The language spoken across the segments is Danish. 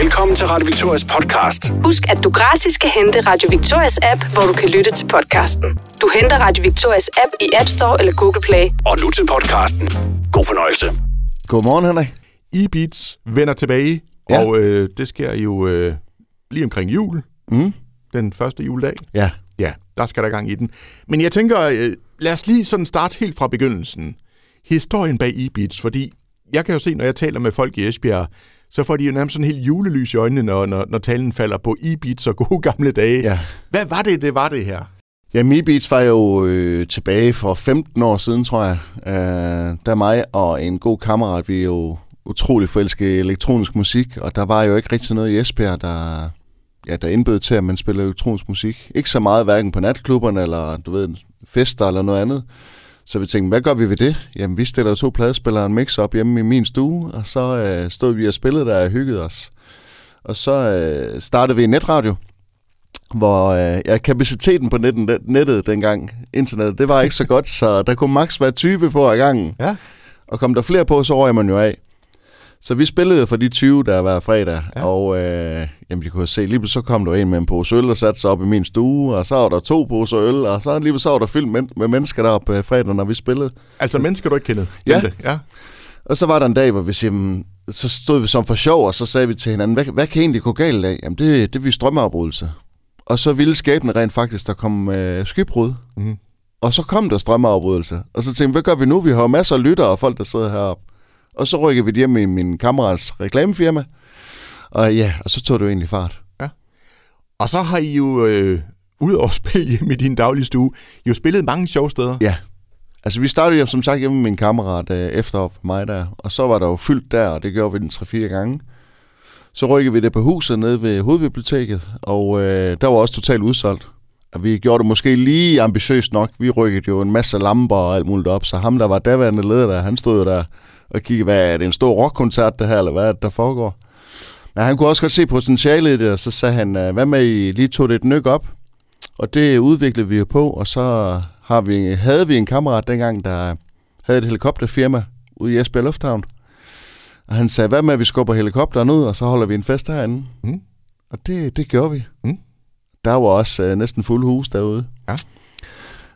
Velkommen til Radio Victorias podcast. Husk, at du gratis kan hente Radio Victorias app, hvor du kan lytte til podcasten. Du henter Radio Victorias app i App Store eller Google Play. Og nu til podcasten. God fornøjelse. Godmorgen, Henrik. E-Beats vender tilbage, Ja. og øh, det sker jo øh, lige omkring jul, Mm. den første juledag. Ja. Ja, der skal der gang i den. Men jeg tænker, øh, lad os lige sådan starte helt fra begyndelsen. Historien bag E-Beats, fordi jeg kan jo se, når jeg taler med folk i Esbjerg, så får de jo nærmest sådan helt julelys i øjnene, når, når, når talen falder på E-Beats og gode gamle dage. Ja. Hvad var det, det var det her? Ja, MeBeats var jo øh, tilbage for 15 år siden, tror jeg. Øh, der mig og en god kammerat, vi er jo utrolig forelskede i elektronisk musik, og der var jo ikke rigtig noget i Esbjerg, der, ja, der indbød til, at man spillede elektronisk musik. Ikke så meget hverken på natklubberne, eller du ved, fester eller noget andet. Så vi tænkte, hvad gør vi ved det? Jamen, vi stiller to pladespillere en mix op hjemme i min stue, og så øh, stod vi og spillede der og hyggede os. Og så øh, startede vi en netradio, hvor øh, ja, kapaciteten på netten, nettet dengang, internettet, det var ikke så godt, så der kunne maks være 20 på ad gangen. Ja. Og kom der flere på, så røg man jo af. Så vi spillede for de 20, der var fredag, Ja. og øh, jamen, vi kunne se, lige så kom der en med en pose øl og satte sig op i min stue, og så var der to poser øl, og så lige så var der fyldt med, med mennesker deroppe øh, fredag, når vi spillede. Altså mennesker, du ikke kendte? Ja. Kendte? ja. Og så var der en dag, hvor vi siger, "Jamen," så stod vi som for sjov, og så sagde vi til hinanden, hvad, hvad kan egentlig gå galt af? Jamen, det, det er vi strømafbrydelse. Og så ville skæbne rent faktisk, der kom øh, skybrud. Mhm. Og så kom der strømafbrydelse. Og så tænkte vi, hvad gør vi nu? Vi har jo masser af lyttere og folk, der sidder heroppe. Og så rykkede vi hjem i min kammerats reklamefirma. Og ja, og så tog det jo egentlig fart. Og så har I jo, øh, ud over at spille hjemme i din daglige stue, jo spillet mange sjove steder. Ja. Altså, vi startede jo som sagt hjemme med min kammerat øh, efter for mig der. Og så var der jo fyldt der, og det gjorde vi den 3-4 gange. Så rykkede vi det på huset nede ved hovedbiblioteket, og øh, der var også totalt udsolgt. Og vi gjorde det måske lige ambitiøst nok. Vi rykkede jo en masse lamper og alt muligt op, så ham, der var daværende leder der, han stod jo der og kiggede, hvad er det en stor rockkoncert det her, eller hvad er det, der foregår? Men han kunne også godt se potentialet i det, og så sagde han, øh, hvad med I lige tog det et nyk op? Og det udviklede vi jo på, og så har vi, havde vi en kammerat dengang, der havde et helikopterfirma ude i Esbjerg Lufthavn. Og han sagde, hvad med, at vi skubber helikopteren ud, og så holder vi en fest herinde. Mm. Og det, det gjorde vi. Mm. Der var også øh, næsten fuld hus derude. Ja.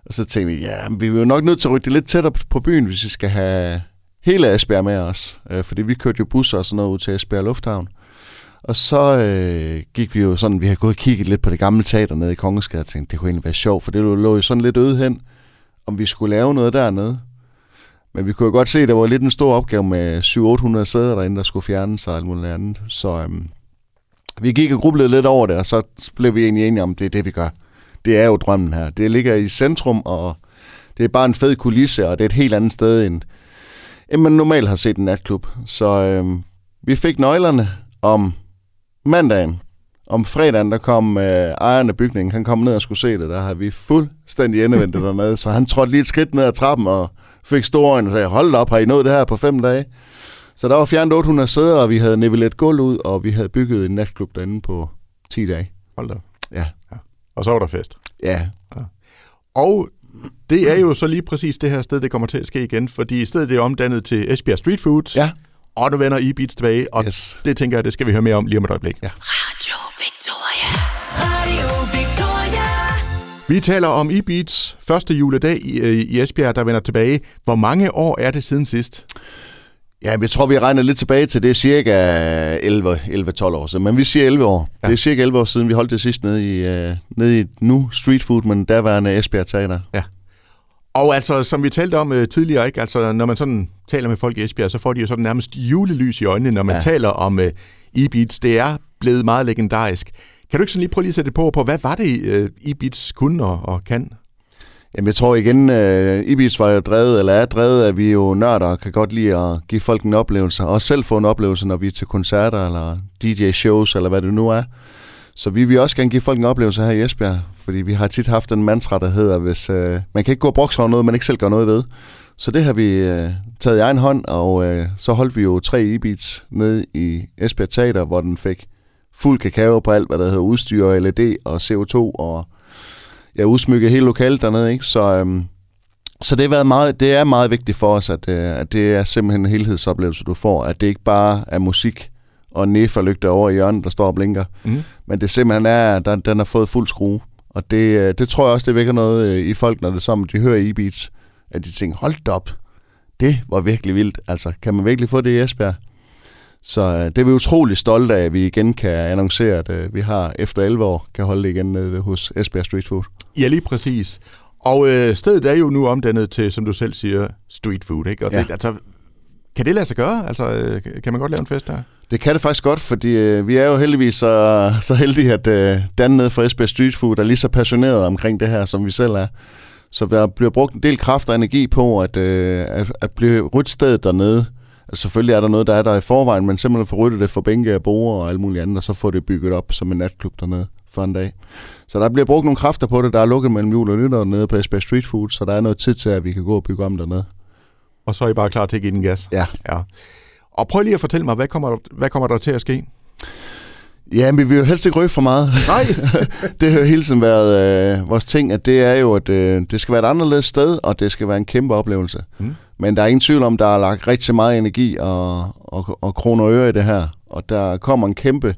Og så tænkte vi, ja, vi er jo nok nødt til at rykke det lidt tættere på byen, hvis vi skal have hele Esbjerg med os. Øh, fordi vi kørte jo busser og sådan noget ud til Esbjerg Lufthavn. Og så øh, gik vi jo sådan, vi har gået og kigget lidt på det gamle teater nede i Kongeskade, og tænkte, det kunne egentlig være sjovt, for det lå jo sådan lidt øde hen, om vi skulle lave noget dernede. Men vi kunne jo godt se, at der var lidt en stor opgave med 700-800 sæder derinde, der skulle fjernes og alt muligt andet. Så øhm, vi gik og grublede lidt over det, og så blev vi egentlig enige om, at det er det, vi gør. Det er jo drømmen her. Det ligger i centrum, og det er bare en fed kulisse, og det er et helt andet sted, end, end man normalt har set en natklub. Så øhm, vi fik nøglerne om mandagen. Om fredagen, der kom øh, ejeren af bygningen, han kom ned og skulle se det. Der havde vi fuldstændig endevendt dernede, så han trådte lige et skridt ned ad trappen og fik store øjne og sagde, hold op, har I nået det her på fem dage? Så der var fjernet 800 sæder, og vi havde nivellet gulv ud, og vi havde bygget en natklub derinde på 10 dage. Hold da. op. Ja. Og så var der fest. Ja, Og det er jo så lige præcis det her sted, det kommer til at ske igen, fordi stedet det er omdannet til Esbjerg Street Food, ja. og nu vender E-Beats tilbage, og Yes. det tænker jeg, det skal vi høre mere om lige om et øjeblik. Ja. Radio Victoria. Radio Victoria. Vi taler om E-Beats første juledag i, øh, i Esbjerg, der vender tilbage. Hvor mange år er det siden sidst? Ja, jeg tror, vi regner lidt tilbage til det er cirka 11-12 år siden. Men vi siger 11 år. Ja. Ja. Det er cirka 11 år siden, vi holdt det sidst nede i, uh, nede i nu Street Food, men derværende Esbjerg Teater. Og altså, som vi talte om øh, tidligere, ikke? Altså, når man sådan taler med folk i Esbjerg, så får de jo sådan nærmest julelys i øjnene, når man ja. Taler om øh, E-Beats. Det er blevet meget legendarisk. Kan du ikke sådan lige prøve lige at sætte på, på hvad var det, øh, E-Beats kunne og, og kan? Jamen, jeg tror igen, uh, Ibis var jo drevet, eller er drevet, at vi jo nørder og kan godt lide at give folk en oplevelse. Og selv få en oplevelse, når vi er til koncerter eller DJ-shows, eller hvad det nu er. Så vi vil også gerne give folk en oplevelse her i Esbjerg, fordi vi har tit haft en mantra, der hedder, hvis øh, man kan ikke gå og brokse over noget, man ikke selv gør noget ved. Så det har vi øh, taget i egen hånd, og øh, så holdt vi jo tre e-beats nede i Esbjerg Teater, hvor den fik fuld kakao på alt, hvad der hedder udstyr, LED og CO2 og ja, udsmykkede hele lokalet dernede, ikke? Så, øhm, så det, har været meget, det er meget vigtigt for os, at, øh, at det er simpelthen en helhedsoplevelse, du får. At det ikke bare er musik og en nefa over i hjørnet, der står og blinker. Mm. Men det simpelthen er, den, den har fået fuld skrue. Og det, øh, det tror jeg også, det vækker noget øh, i folk, når det som de hører e-beats, at de tænker, hold da op, det var virkelig vildt. Altså, kan man virkelig få det i Esbjerg? Så øh, det er vi utrolig stolte af, at vi igen kan annoncere, at øh, vi har efter 11 år kan holde det igen nede hos Esbjerg Street Food. Ja, lige præcis. Og øh, stedet er jo nu omdannet til, som du selv siger, street food, ikke? Og Ja. det, altså, kan det lade sig gøre? Altså, øh, kan man godt lave en fest der? Det kan det faktisk godt, fordi øh, vi er jo heldigvis så, så heldige, at øh, Dan nede fra Esbjerg Street Food er lige så passioneret omkring det her, som vi selv er. Så der bliver brugt en del kraft og energi på at, øh, at, at blive ryddet stedet dernede. Altså, selvfølgelig er der noget, der er der i forvejen, men simpelthen få ryddet det for bænke og borer og alt muligt andet, og så få det bygget op som en natklub dernede for en dag. Så der bliver brugt nogle kræfter på det. Der er lukket mellem jul og nytår nede på Esbjerg Street Food, så der er noget tid til, at vi kan gå og bygge om dernede. Og så er I bare klar til at give den gas? Ja. ja. Og prøv lige at fortælle mig, hvad kommer, der- hvad kommer der til at ske? Ja, men vi vil jo helst ikke røbe for meget. Nej! det har jo hele tiden været øh, vores ting, at det er jo, at øh, det skal være et anderledes sted, og det skal være en kæmpe oplevelse. Mm. Men der er ingen tvivl om, der er lagt rigtig meget energi og, og, og kroner og øre i det her. Og der kommer en kæmpe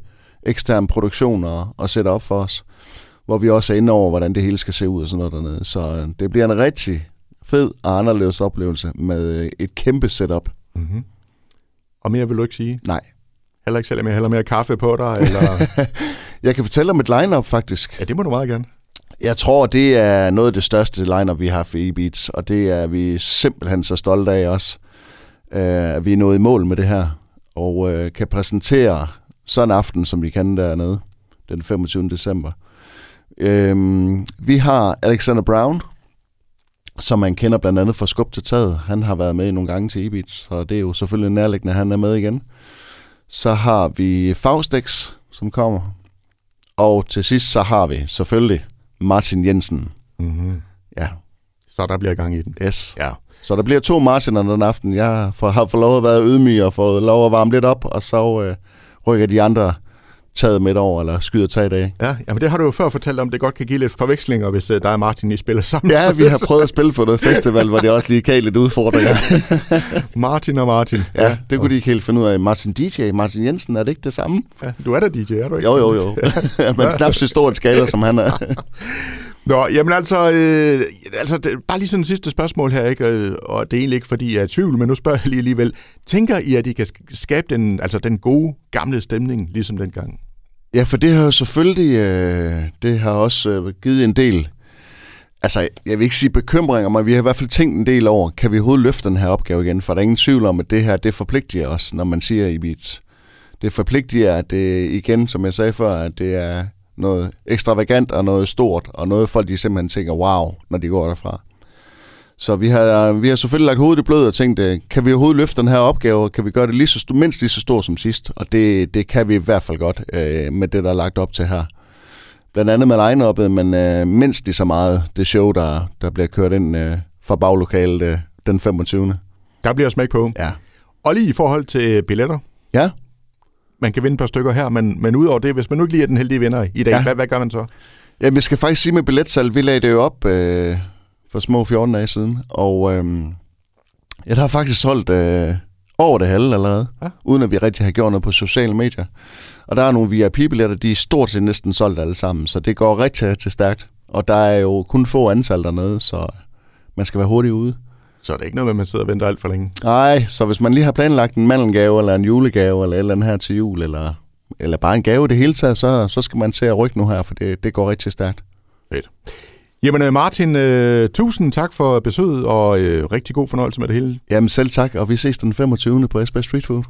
ekstern produktion og, og sætte op for os, hvor vi også er inde over, hvordan det hele skal se ud og sådan noget dernede. Så øh, det bliver en rigtig fed og anderledes oplevelse med øh, et kæmpe setup. Mm-hmm. Og mere vil du ikke sige? Nej. Heller ikke selvom jeg hælder mere kaffe på dig? Eller... Jeg kan fortælle om et line-up faktisk. ja, det må du meget gerne. Jeg tror, det er noget af det største lineup, vi har for E-Beats, og det er vi simpelthen så stolte af også, at vi er nået i mål med det her, og øh, kan præsentere sådan en aften, som vi kan dernede, den 25. december. Øhm, vi har Alexander Brown, som man kender blandt andet fra Skub til Taget. Han har været med nogle gange til E-Beats, så det er jo selvfølgelig nærliggende, at han er med igen. Så har vi Faustex, som kommer. Og til sidst så har vi selvfølgelig Martin Jensen. Mm-hmm. Ja, Så der bliver gang i den. yes. Ja. Så der bliver to Martiner den aften. Jeg har fået lov at være ydmyg og fået lov at varme lidt op, og så øh, rykker de andre taget midt over, eller skyder taget af. Ja, jamen det har du jo før fortalt om, det godt kan give lidt forvekslinger, hvis uh, dig og Martin I spiller sammen. Ja, vi har prøvet at spille på noget festival, hvor det også lige gav lidt udfordringer. Martin og Martin. Ja, det kunne de ikke helt finde ud af. Martin DJ, Martin Jensen, er det ikke det samme? Ja, du er da DJ, er du ikke? Jo, jo, jo. Men knap så stort skala, som han er. Nå, jamen altså, øh, altså det, bare lige sådan et sidste spørgsmål her, ikke? Øh, og det er egentlig ikke, fordi jeg er i tvivl, men nu spørger jeg lige alligevel. Tænker I, at I kan sk- skabe den, altså den gode, gamle stemning, ligesom dengang? Ja, for det har jo selvfølgelig, øh, det har også øh, givet en del, altså jeg vil ikke sige bekymringer, men vi har i hvert fald tænkt en del over, kan vi overhovedet løfte den her opgave igen? For der er ingen tvivl om, at det her, det forpligter os, når man siger i beats. Det forpligter, at det igen, som jeg sagde før, at det er noget ekstravagant og noget stort, og noget folk de simpelthen tænker, wow, når de går derfra. Så vi har, vi har selvfølgelig lagt hovedet i blød og tænkt, øh, kan vi overhovedet løfte den her opgave, kan vi gøre det lige så st- mindst lige så stort som sidst? Og det, det kan vi i hvert fald godt øh, med det, der er lagt op til her. Blandt andet med line men øh, mindst lige så meget det show, der, der bliver kørt ind øh, fra baglokalet øh, den 25. Der bliver smæk på. Ja. Og lige i forhold til billetter. Ja, Man kan vinde et par stykker her, men, men udover det, hvis man nu ikke lige er den heldige vinder i dag, ja. hvad, hvad gør man så? Jamen, jeg skal faktisk sige med billetsalg, vi lagde det jo op øh, for små 14 dage siden, og øh, jeg har faktisk solgt øh, over det halve allerede, Ja. uden at vi rigtig har gjort noget på sociale medier. Og der er nogle VIP-billetter, de er stort set næsten solgt alle sammen, så det går rigtig, rigtig stærkt. Og der er jo kun få antal dernede, så man skal være hurtigt ude. Så er det ikke noget med, at man sidder og venter alt for længe. Nej, så hvis man lige har planlagt en mandelgave, eller en julegave, eller et eller andet her til jul, eller, eller bare en gave i det hele taget, så, så skal man til at rykke nu her, for det, det går rigtig stærkt. Fedt. Jamen øh, Martin, øh, tusind tak for besøget, og øh, rigtig god fornøjelse med det hele. Jamen selv tak, og vi ses den 25. på Esbjerg Street Food.